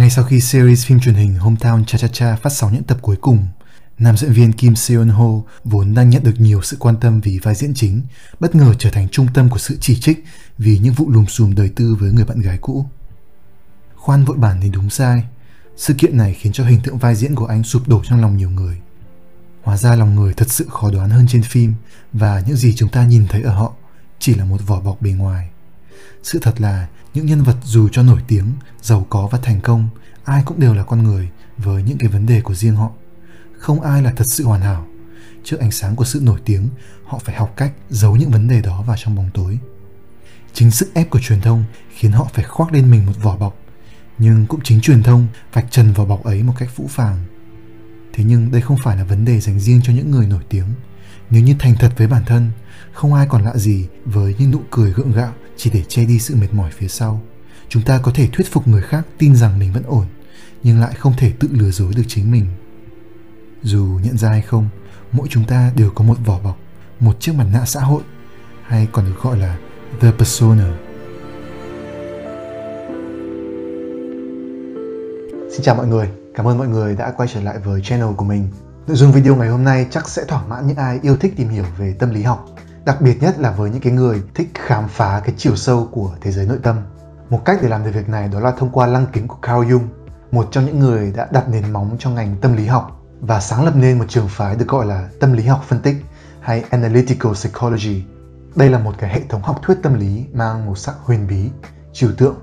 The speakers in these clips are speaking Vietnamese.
Ngay sau khi series phim truyền hình Hometown Cha Cha Cha phát sóng những tập cuối cùng, nam diễn viên Kim Seon Ho vốn đang nhận được nhiều sự quan tâm vì vai diễn chính, bất ngờ trở thành trung tâm của sự chỉ trích vì những vụ lùm xùm đời tư với người bạn gái cũ. Khoan vội bản thì đúng sai, sự kiện này khiến cho hình tượng vai diễn của anh sụp đổ trong lòng nhiều người. Hóa ra lòng người thật sự khó đoán hơn trên phim và những gì chúng ta nhìn thấy ở họ chỉ là một vỏ bọc bề ngoài. Sự thật là những nhân vật dù cho nổi tiếng, giàu có và thành công, ai cũng đều là con người với những cái vấn đề của riêng họ. Không ai là thật sự hoàn hảo. Trước ánh sáng của sự nổi tiếng, họ phải học cách giấu những vấn đề đó vào trong bóng tối. Chính sức ép của truyền thông khiến họ phải khoác lên mình một vỏ bọc, nhưng cũng chính truyền thông vạch trần vỏ bọc ấy một cách phũ phàng. Thế nhưng đây không phải là vấn đề dành riêng cho những người nổi tiếng. Nếu như thành thật với bản thân, không ai còn lạ gì với những nụ cười gượng gạo chỉ để che đi sự mệt mỏi phía sau. Chúng ta có thể thuyết phục người khác tin rằng mình vẫn ổn, nhưng lại không thể tự lừa dối được chính mình. Dù nhận ra hay không, mỗi chúng ta đều có một vỏ bọc, một chiếc mặt nạ xã hội, hay còn được gọi là the persona. Xin chào mọi người, cảm ơn mọi người đã quay trở lại với channel của mình. Nội dung video ngày hôm nay chắc sẽ thỏa mãn những ai yêu thích tìm hiểu về tâm lý học đặc biệt nhất là với những cái người thích khám phá cái chiều sâu của thế giới nội tâm. Một cách để làm được việc này đó là thông qua lăng kính của Carl Jung, một trong những người đã đặt nền móng cho ngành tâm lý học và sáng lập nên một trường phái được gọi là tâm lý học phân tích hay Analytical Psychology. Đây là một cái hệ thống học thuyết tâm lý mang màu sắc huyền bí, trừu tượng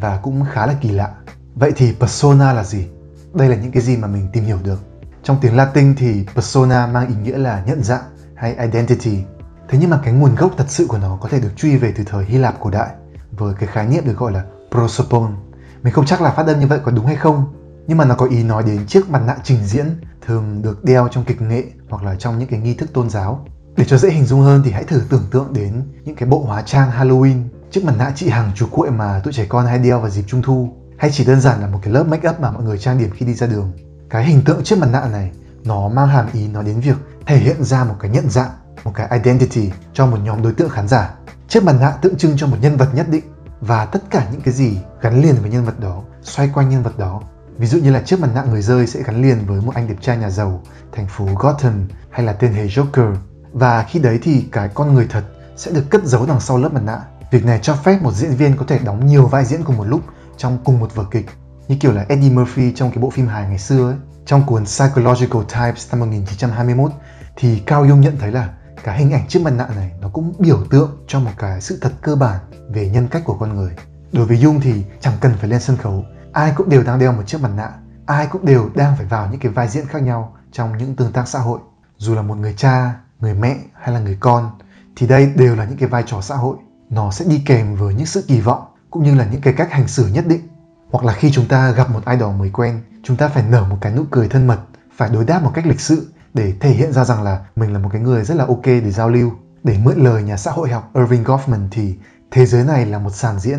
và cũng khá là kỳ lạ. Vậy thì persona là gì? Đây là những cái gì mà mình tìm hiểu được. Trong tiếng Latin thì persona mang ý nghĩa là nhận dạng hay identity Thế nhưng mà cái nguồn gốc thật sự của nó có thể được truy về từ thời Hy Lạp cổ đại với cái khái niệm được gọi là prosopon. Mình không chắc là phát âm như vậy có đúng hay không, nhưng mà nó có ý nói đến chiếc mặt nạ trình diễn thường được đeo trong kịch nghệ hoặc là trong những cái nghi thức tôn giáo. Để cho dễ hình dung hơn thì hãy thử tưởng tượng đến những cái bộ hóa trang Halloween, chiếc mặt nạ trị hàng chú cuội mà tụi trẻ con hay đeo vào dịp trung thu, hay chỉ đơn giản là một cái lớp make up mà mọi người trang điểm khi đi ra đường. Cái hình tượng chiếc mặt nạ này nó mang hàm ý nói đến việc thể hiện ra một cái nhận dạng một cái identity cho một nhóm đối tượng khán giả. Chiếc mặt nạ tượng trưng cho một nhân vật nhất định và tất cả những cái gì gắn liền với nhân vật đó, xoay quanh nhân vật đó. Ví dụ như là chiếc mặt nạ người rơi sẽ gắn liền với một anh đẹp trai nhà giàu, thành phố Gotham hay là tên hề Joker. Và khi đấy thì cái con người thật sẽ được cất giấu đằng sau lớp mặt nạ. Việc này cho phép một diễn viên có thể đóng nhiều vai diễn cùng một lúc trong cùng một vở kịch. Như kiểu là Eddie Murphy trong cái bộ phim hài ngày xưa ấy. Trong cuốn Psychological Types năm 1921 thì Cao Jung nhận thấy là cái hình ảnh chiếc mặt nạ này nó cũng biểu tượng cho một cái sự thật cơ bản về nhân cách của con người. Đối với dung thì chẳng cần phải lên sân khấu. Ai cũng đều đang đeo một chiếc mặt nạ. Ai cũng đều đang phải vào những cái vai diễn khác nhau trong những tương tác xã hội. Dù là một người cha, người mẹ hay là người con, thì đây đều là những cái vai trò xã hội. Nó sẽ đi kèm với những sự kỳ vọng, cũng như là những cái cách hành xử nhất định. Hoặc là khi chúng ta gặp một ai đó mới quen, chúng ta phải nở một cái nụ cười thân mật, phải đối đáp một cách lịch sự để thể hiện ra rằng là mình là một cái người rất là ok để giao lưu. Để mượn lời nhà xã hội học Irving Goffman thì thế giới này là một sàn diễn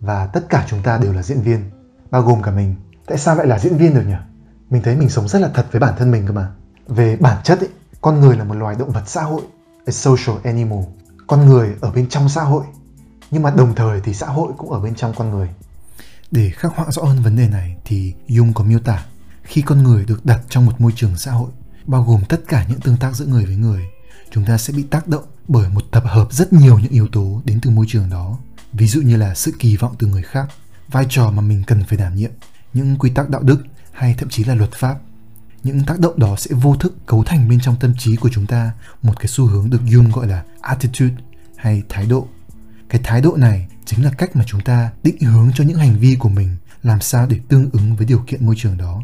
và tất cả chúng ta đều là diễn viên bao gồm cả mình. Tại sao lại là diễn viên được nhỉ? Mình thấy mình sống rất là thật với bản thân mình cơ mà. Về bản chất ấy, con người là một loài động vật xã hội a social animal. Con người ở bên trong xã hội nhưng mà đồng thời thì xã hội cũng ở bên trong con người. Để khắc họa rõ hơn vấn đề này thì Jung có miêu tả khi con người được đặt trong một môi trường xã hội bao gồm tất cả những tương tác giữa người với người, chúng ta sẽ bị tác động bởi một tập hợp rất nhiều những yếu tố đến từ môi trường đó. Ví dụ như là sự kỳ vọng từ người khác, vai trò mà mình cần phải đảm nhiệm, những quy tắc đạo đức hay thậm chí là luật pháp. Những tác động đó sẽ vô thức cấu thành bên trong tâm trí của chúng ta một cái xu hướng được Jung gọi là attitude hay thái độ. Cái thái độ này chính là cách mà chúng ta định hướng cho những hành vi của mình làm sao để tương ứng với điều kiện môi trường đó.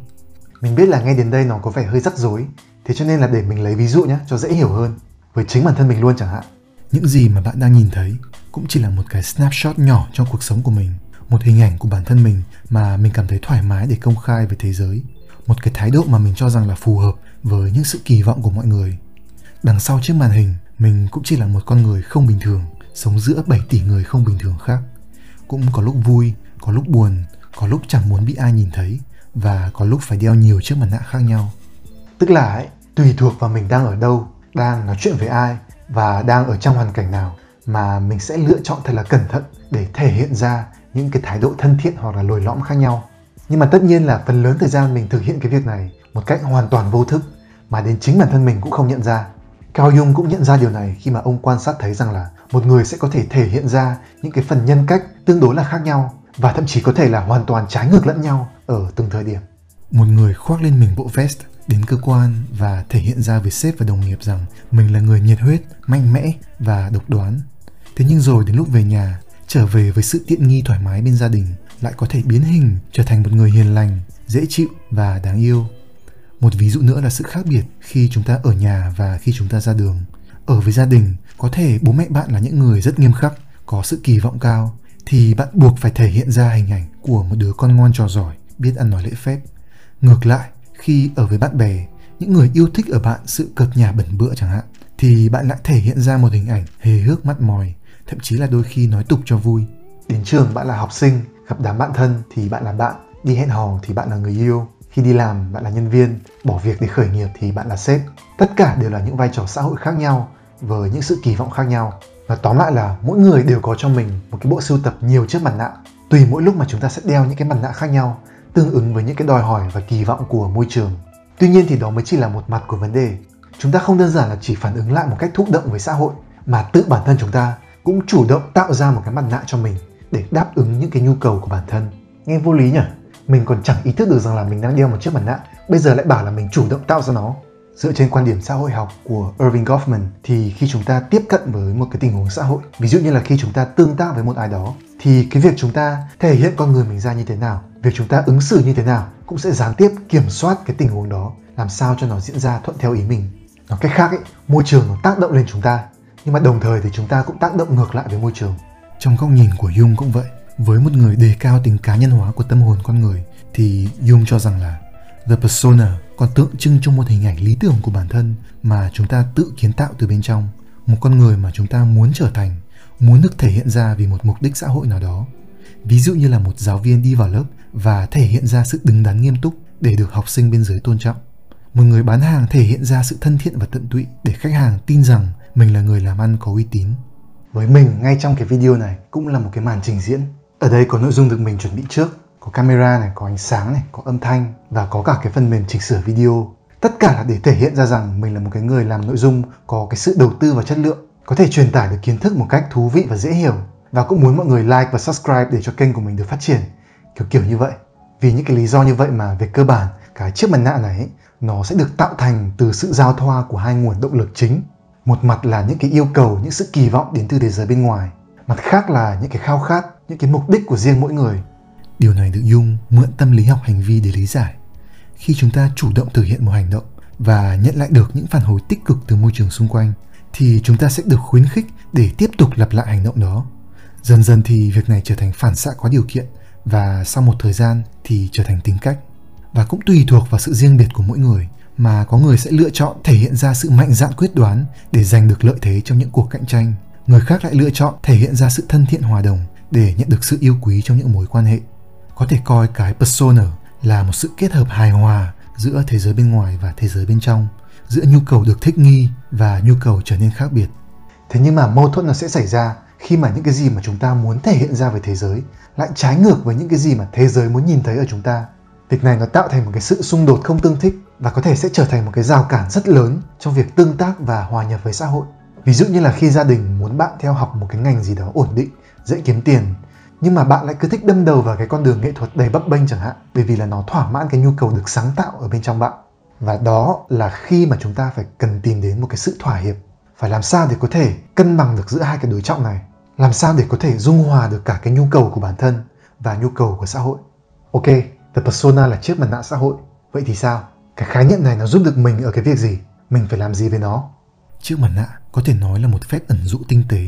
Mình biết là nghe đến đây nó có vẻ hơi rắc rối Thế cho nên là để mình lấy ví dụ nhé cho dễ hiểu hơn với chính bản thân mình luôn chẳng hạn. Những gì mà bạn đang nhìn thấy cũng chỉ là một cái snapshot nhỏ trong cuộc sống của mình, một hình ảnh của bản thân mình mà mình cảm thấy thoải mái để công khai về thế giới, một cái thái độ mà mình cho rằng là phù hợp với những sự kỳ vọng của mọi người. Đằng sau chiếc màn hình, mình cũng chỉ là một con người không bình thường, sống giữa 7 tỷ người không bình thường khác. Cũng có lúc vui, có lúc buồn, có lúc chẳng muốn bị ai nhìn thấy và có lúc phải đeo nhiều chiếc mặt nạ khác nhau. Tức là ấy, tùy thuộc vào mình đang ở đâu, đang nói chuyện với ai và đang ở trong hoàn cảnh nào mà mình sẽ lựa chọn thật là cẩn thận để thể hiện ra những cái thái độ thân thiện hoặc là lồi lõm khác nhau Nhưng mà tất nhiên là phần lớn thời gian mình thực hiện cái việc này một cách hoàn toàn vô thức mà đến chính bản thân mình cũng không nhận ra. Cao Jung cũng nhận ra điều này khi mà ông quan sát thấy rằng là một người sẽ có thể thể hiện ra những cái phần nhân cách tương đối là khác nhau và thậm chí có thể là hoàn toàn trái ngược lẫn nhau ở từng thời điểm. Một người khoác lên mình bộ vest đến cơ quan và thể hiện ra với sếp và đồng nghiệp rằng mình là người nhiệt huyết, mạnh mẽ và độc đoán. Thế nhưng rồi đến lúc về nhà, trở về với sự tiện nghi thoải mái bên gia đình, lại có thể biến hình trở thành một người hiền lành, dễ chịu và đáng yêu. Một ví dụ nữa là sự khác biệt khi chúng ta ở nhà và khi chúng ta ra đường. Ở với gia đình, có thể bố mẹ bạn là những người rất nghiêm khắc, có sự kỳ vọng cao, thì bạn buộc phải thể hiện ra hình ảnh của một đứa con ngoan trò giỏi, biết ăn nói lễ phép. Ngược lại, khi ở với bạn bè, những người yêu thích ở bạn sự cợt nhà bẩn bựa chẳng hạn, thì bạn lại thể hiện ra một hình ảnh hề hước mắt mòi, thậm chí là đôi khi nói tục cho vui. Đến trường bạn là học sinh, gặp đám bạn thân thì bạn là bạn, đi hẹn hò thì bạn là người yêu, khi đi làm bạn là nhân viên, bỏ việc để khởi nghiệp thì bạn là sếp. Tất cả đều là những vai trò xã hội khác nhau với những sự kỳ vọng khác nhau. Và tóm lại là mỗi người đều có cho mình một cái bộ sưu tập nhiều chiếc mặt nạ. Tùy mỗi lúc mà chúng ta sẽ đeo những cái mặt nạ khác nhau, tương ứng với những cái đòi hỏi và kỳ vọng của môi trường. Tuy nhiên thì đó mới chỉ là một mặt của vấn đề. Chúng ta không đơn giản là chỉ phản ứng lại một cách thụ động với xã hội, mà tự bản thân chúng ta cũng chủ động tạo ra một cái mặt nạ cho mình để đáp ứng những cái nhu cầu của bản thân. Nghe vô lý nhỉ? Mình còn chẳng ý thức được rằng là mình đang đeo một chiếc mặt nạ, bây giờ lại bảo là mình chủ động tạo ra nó. Dựa trên quan điểm xã hội học của Irving Goffman thì khi chúng ta tiếp cận với một cái tình huống xã hội, ví dụ như là khi chúng ta tương tác với một ai đó, thì cái việc chúng ta thể hiện con người mình ra như thế nào, việc chúng ta ứng xử như thế nào cũng sẽ gián tiếp kiểm soát cái tình huống đó, làm sao cho nó diễn ra thuận theo ý mình. Nói cách khác ấy, môi trường nó tác động lên chúng ta, nhưng mà đồng thời thì chúng ta cũng tác động ngược lại với môi trường. Trong góc nhìn của Jung cũng vậy, với một người đề cao tính cá nhân hóa của tâm hồn con người thì Jung cho rằng là the persona còn tượng trưng cho một hình ảnh lý tưởng của bản thân mà chúng ta tự kiến tạo từ bên trong, một con người mà chúng ta muốn trở thành, muốn được thể hiện ra vì một mục đích xã hội nào đó. Ví dụ như là một giáo viên đi vào lớp và thể hiện ra sự đứng đắn nghiêm túc để được học sinh bên dưới tôn trọng. Một người bán hàng thể hiện ra sự thân thiện và tận tụy để khách hàng tin rằng mình là người làm ăn có uy tín. Với mình ngay trong cái video này cũng là một cái màn trình diễn. Ở đây có nội dung được mình chuẩn bị trước có camera này, có ánh sáng này, có âm thanh và có cả cái phần mềm chỉnh sửa video. Tất cả là để thể hiện ra rằng mình là một cái người làm nội dung có cái sự đầu tư và chất lượng, có thể truyền tải được kiến thức một cách thú vị và dễ hiểu và cũng muốn mọi người like và subscribe để cho kênh của mình được phát triển kiểu kiểu như vậy. Vì những cái lý do như vậy mà về cơ bản cái chiếc mặt nạ này nó sẽ được tạo thành từ sự giao thoa của hai nguồn động lực chính. Một mặt là những cái yêu cầu, những sự kỳ vọng đến từ thế giới bên ngoài. Mặt khác là những cái khao khát, những cái mục đích của riêng mỗi người Điều này được Jung mượn tâm lý học hành vi để lý giải. Khi chúng ta chủ động thực hiện một hành động và nhận lại được những phản hồi tích cực từ môi trường xung quanh, thì chúng ta sẽ được khuyến khích để tiếp tục lặp lại hành động đó. Dần dần thì việc này trở thành phản xạ có điều kiện và sau một thời gian thì trở thành tính cách. Và cũng tùy thuộc vào sự riêng biệt của mỗi người mà có người sẽ lựa chọn thể hiện ra sự mạnh dạn quyết đoán để giành được lợi thế trong những cuộc cạnh tranh. Người khác lại lựa chọn thể hiện ra sự thân thiện hòa đồng để nhận được sự yêu quý trong những mối quan hệ có thể coi cái persona là một sự kết hợp hài hòa giữa thế giới bên ngoài và thế giới bên trong, giữa nhu cầu được thích nghi và nhu cầu trở nên khác biệt. Thế nhưng mà mâu thuẫn nó sẽ xảy ra khi mà những cái gì mà chúng ta muốn thể hiện ra về thế giới lại trái ngược với những cái gì mà thế giới muốn nhìn thấy ở chúng ta. Việc này nó tạo thành một cái sự xung đột không tương thích và có thể sẽ trở thành một cái rào cản rất lớn trong việc tương tác và hòa nhập với xã hội. Ví dụ như là khi gia đình muốn bạn theo học một cái ngành gì đó ổn định, dễ kiếm tiền nhưng mà bạn lại cứ thích đâm đầu vào cái con đường nghệ thuật đầy bấp bênh chẳng hạn, bởi vì là nó thỏa mãn cái nhu cầu được sáng tạo ở bên trong bạn. Và đó là khi mà chúng ta phải cần tìm đến một cái sự thỏa hiệp. Phải làm sao để có thể cân bằng được giữa hai cái đối trọng này? Làm sao để có thể dung hòa được cả cái nhu cầu của bản thân và nhu cầu của xã hội? Ok, the persona là chiếc mặt nạ xã hội. Vậy thì sao? Cái khái niệm này nó giúp được mình ở cái việc gì? Mình phải làm gì với nó? Chiếc mặt nạ có thể nói là một phép ẩn dụ tinh tế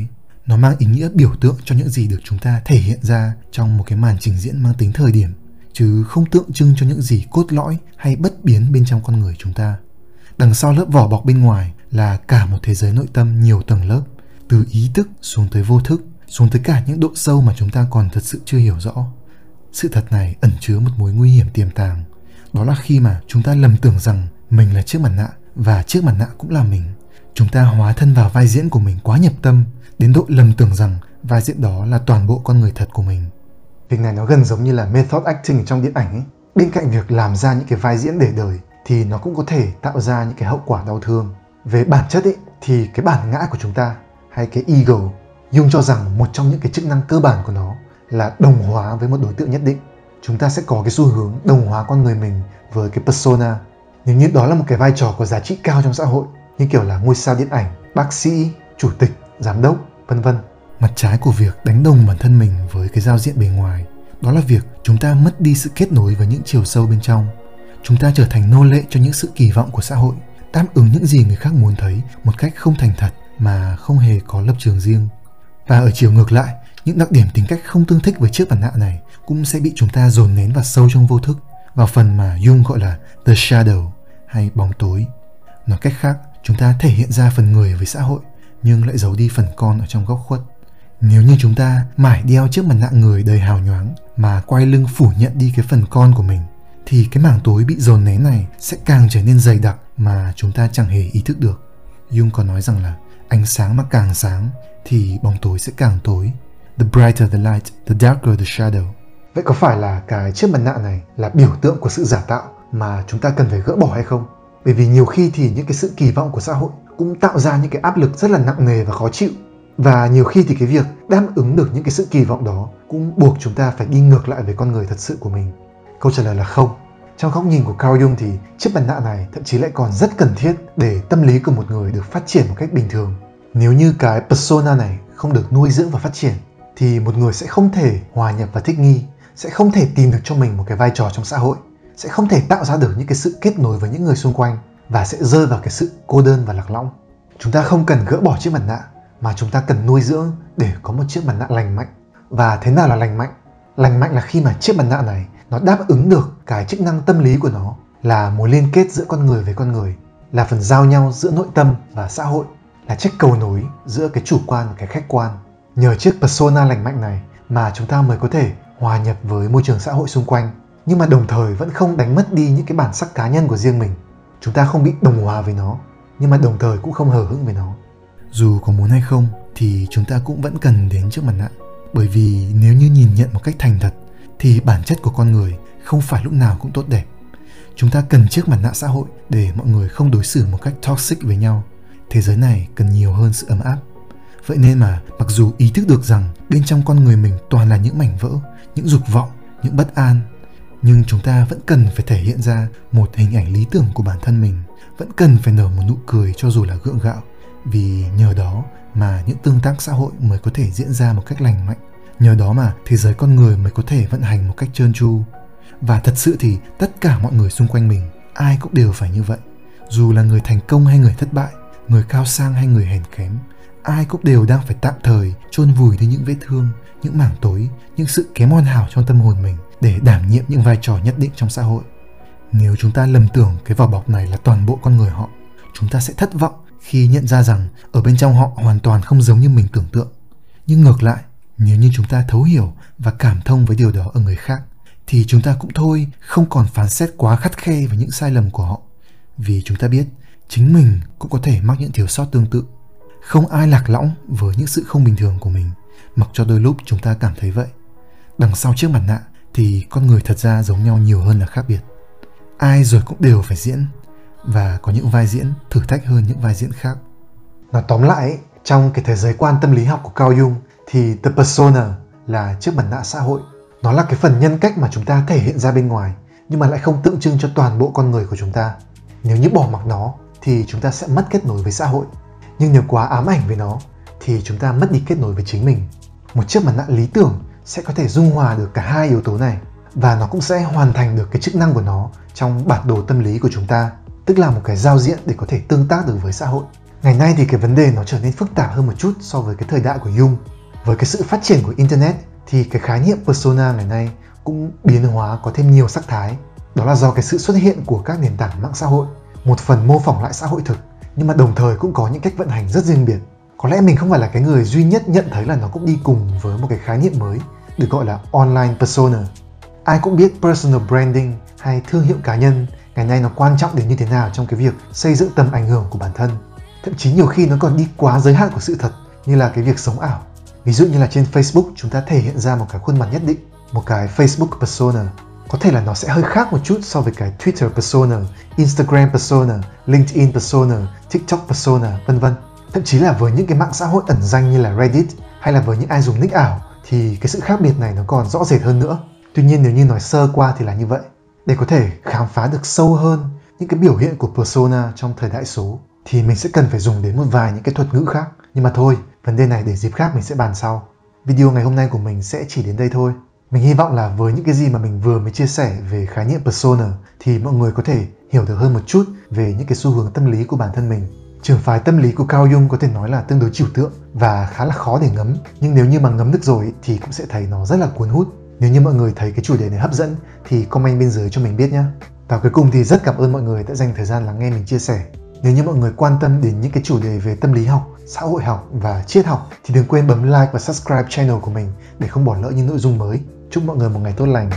nó mang ý nghĩa biểu tượng cho những gì được chúng ta thể hiện ra trong một cái màn trình diễn mang tính thời điểm, chứ không tượng trưng cho những gì cốt lõi hay bất biến bên trong con người chúng ta. Đằng sau lớp vỏ bọc bên ngoài là cả một thế giới nội tâm nhiều tầng lớp, từ ý thức xuống tới vô thức, xuống tới cả những độ sâu mà chúng ta còn thật sự chưa hiểu rõ. Sự thật này ẩn chứa một mối nguy hiểm tiềm tàng, đó là khi mà chúng ta lầm tưởng rằng mình là chiếc mặt nạ và chiếc mặt nạ cũng là mình. Chúng ta hóa thân vào vai diễn của mình quá nhập tâm đến độ lầm tưởng rằng vai diễn đó là toàn bộ con người thật của mình. Việc này nó gần giống như là method acting trong điện ảnh ấy. Bên cạnh việc làm ra những cái vai diễn để đời thì nó cũng có thể tạo ra những cái hậu quả đau thương. Về bản chất ấy thì cái bản ngã của chúng ta hay cái ego, Jung cho rằng một trong những cái chức năng cơ bản của nó là đồng hóa với một đối tượng nhất định. Chúng ta sẽ có cái xu hướng đồng hóa con người mình với cái persona. Nếu như đó là một cái vai trò có giá trị cao trong xã hội như kiểu là ngôi sao điện ảnh, bác sĩ, chủ tịch, giám đốc, vân vân. Mặt trái của việc đánh đồng bản thân mình với cái giao diện bề ngoài đó là việc chúng ta mất đi sự kết nối với những chiều sâu bên trong. Chúng ta trở thành nô lệ cho những sự kỳ vọng của xã hội, đáp ứng những gì người khác muốn thấy một cách không thành thật mà không hề có lập trường riêng. Và ở chiều ngược lại, những đặc điểm tính cách không tương thích với chiếc mặt nạ này cũng sẽ bị chúng ta dồn nén vào sâu trong vô thức, vào phần mà Jung gọi là the shadow hay bóng tối. Nói cách khác, chúng ta thể hiện ra phần người với xã hội nhưng lại giấu đi phần con ở trong góc khuất. Nếu như chúng ta mãi đeo chiếc mặt nạ người đầy hào nhoáng mà quay lưng phủ nhận đi cái phần con của mình thì cái mảng tối bị dồn nén này sẽ càng trở nên dày đặc mà chúng ta chẳng hề ý thức được. Jung còn nói rằng là ánh sáng mà càng sáng thì bóng tối sẽ càng tối. The brighter the light, the darker the shadow. Vậy có phải là cái chiếc mặt nạ này là biểu tượng của sự giả tạo mà chúng ta cần phải gỡ bỏ hay không? Bởi vì nhiều khi thì những cái sự kỳ vọng của xã hội cũng tạo ra những cái áp lực rất là nặng nề và khó chịu. Và nhiều khi thì cái việc đáp ứng được những cái sự kỳ vọng đó cũng buộc chúng ta phải đi ngược lại với con người thật sự của mình. Câu trả lời là không. Trong góc nhìn của Carl Jung thì chiếc mặt nạ này thậm chí lại còn rất cần thiết để tâm lý của một người được phát triển một cách bình thường. Nếu như cái persona này không được nuôi dưỡng và phát triển thì một người sẽ không thể hòa nhập và thích nghi, sẽ không thể tìm được cho mình một cái vai trò trong xã hội, sẽ không thể tạo ra được những cái sự kết nối với những người xung quanh và sẽ rơi vào cái sự cô đơn và lạc lõng. Chúng ta không cần gỡ bỏ chiếc mặt nạ mà chúng ta cần nuôi dưỡng để có một chiếc mặt nạ lành mạnh. Và thế nào là lành mạnh? Lành mạnh là khi mà chiếc mặt nạ này nó đáp ứng được cái chức năng tâm lý của nó là mối liên kết giữa con người với con người, là phần giao nhau giữa nội tâm và xã hội, là chiếc cầu nối giữa cái chủ quan và cái khách quan. Nhờ chiếc persona lành mạnh này mà chúng ta mới có thể hòa nhập với môi trường xã hội xung quanh, nhưng mà đồng thời vẫn không đánh mất đi những cái bản sắc cá nhân của riêng mình. Chúng ta không bị đồng hòa với nó, nhưng mà đồng thời cũng không hờ hững với nó. Dù có muốn hay không thì chúng ta cũng vẫn cần đến trước mặt nạ bởi vì nếu như nhìn nhận một cách thành thật thì bản chất của con người không phải lúc nào cũng tốt đẹp. Chúng ta cần chiếc mặt nạ xã hội để mọi người không đối xử một cách toxic với nhau. Thế giới này cần nhiều hơn sự ấm áp. Vậy nên mà mặc dù ý thức được rằng bên trong con người mình toàn là những mảnh vỡ những dục vọng những bất an nhưng chúng ta vẫn cần phải thể hiện ra một hình ảnh lý tưởng của bản thân mình. Vẫn cần phải nở một nụ cười cho dù là gượng gạo. Vì nhờ đó mà những tương tác xã hội mới có thể diễn ra một cách lành mạnh. Nhờ đó mà thế giới con người mới có thể vận hành một cách trơn tru. Và thật sự thì tất cả mọi người xung quanh mình, ai cũng đều phải như vậy. Dù là người thành công hay người thất bại, người cao sang hay người hèn kém, ai cũng đều đang phải tạm thời chôn vùi đi những vết thương, những mảng tối, những sự kém hoàn hảo trong tâm hồn mình để đảm nhiệm những vai trò nhất định trong xã hội nếu chúng ta lầm tưởng cái vỏ bọc này là toàn bộ con người họ chúng ta sẽ thất vọng khi nhận ra rằng ở bên trong họ hoàn toàn không giống như mình tưởng tượng. Nhưng ngược lại, nếu như chúng ta thấu hiểu và cảm thông với điều đó ở người khác, thì chúng ta cũng thôi không còn phán xét quá khắt khe về những sai lầm của họ. Vì chúng ta biết chính mình cũng có thể mắc những thiếu sót tương tự. Không ai lạc lõng với những sự không bình thường của mình, mặc cho đôi lúc chúng ta cảm thấy vậy. Đằng sau chiếc mặt nạ thì con người thật ra giống nhau nhiều hơn là khác biệt. Ai rồi cũng đều phải diễn và có những vai diễn thử thách hơn những vai diễn khác. Nói tóm lại, trong cái thế giới quan tâm lý học của Cao Dung thì the persona là chiếc mặt nạ xã hội. Nó là cái phần nhân cách mà chúng ta thể hiện ra bên ngoài nhưng mà lại không tượng trưng cho toàn bộ con người của chúng ta. Nếu như bỏ mặc nó thì chúng ta sẽ mất kết nối với xã hội. Nhưng nếu quá ám ảnh với nó thì chúng ta mất đi kết nối với chính mình. Một chiếc mặt nạ lý tưởng sẽ có thể dung hòa được cả hai yếu tố này và nó cũng sẽ hoàn thành được cái chức năng của nó trong bản đồ tâm lý của chúng ta tức là một cái giao diện để có thể tương tác được với xã hội. Ngày nay thì cái vấn đề nó trở nên phức tạp hơn một chút so với cái thời đại của Jung. Với cái sự phát triển của Internet thì cái khái niệm persona ngày nay cũng biến hóa có thêm nhiều sắc thái. Đó là do cái sự xuất hiện của các nền tảng mạng xã hội, một phần mô phỏng lại xã hội thực, nhưng mà đồng thời cũng có những cách vận hành rất riêng biệt. Có lẽ mình không phải là cái người duy nhất nhận thấy là nó cũng đi cùng với một cái khái niệm mới được gọi là online persona. Ai cũng biết personal branding hay thương hiệu cá nhân ngày nay nó quan trọng đến như thế nào trong cái việc xây dựng tầm ảnh hưởng của bản thân thậm chí nhiều khi nó còn đi quá giới hạn của sự thật như là cái việc sống ảo ví dụ như là trên Facebook chúng ta thể hiện ra một cái khuôn mặt nhất định một cái Facebook persona. Có thể là nó sẽ hơi khác một chút so với cái Twitter persona, Instagram persona, LinkedIn persona, TikTok persona, vân vân. Thậm chí là với những cái mạng xã hội ẩn danh như là Reddit hay là với những ai dùng nick ảo thì cái sự khác biệt này nó còn rõ rệt hơn nữa. Tuy nhiên nếu như nói sơ qua thì là như vậy. Để có thể khám phá được sâu hơn những cái biểu hiện của persona trong thời đại số thì mình sẽ cần phải dùng đến một vài những cái thuật ngữ khác. Nhưng mà thôi, vấn đề này để dịp khác mình sẽ bàn sau. Video ngày hôm nay của mình sẽ chỉ đến đây thôi. Mình hy vọng là với những cái gì mà mình vừa mới chia sẻ về khái niệm persona thì mọi người có thể hiểu được hơn một chút về những cái xu hướng tâm lý của bản thân mình. Trường phái tâm lý của Cao Jung có thể nói là tương đối trừu tượng và khá là khó để ngấm. Nhưng nếu như mà ngấm được rồi thì cũng sẽ thấy nó rất là cuốn hút. Nếu như mọi người thấy cái chủ đề này hấp dẫn thì comment bên dưới cho mình biết nhé. Và cuối cùng thì rất cảm ơn mọi người đã dành thời gian lắng nghe mình chia sẻ. Nếu như mọi người quan tâm đến những cái chủ đề về tâm lý học, xã hội học và triết học thì đừng quên bấm like và subscribe channel của mình để không bỏ lỡ những nội dung mới. Chúc mọi người một ngày tốt lành.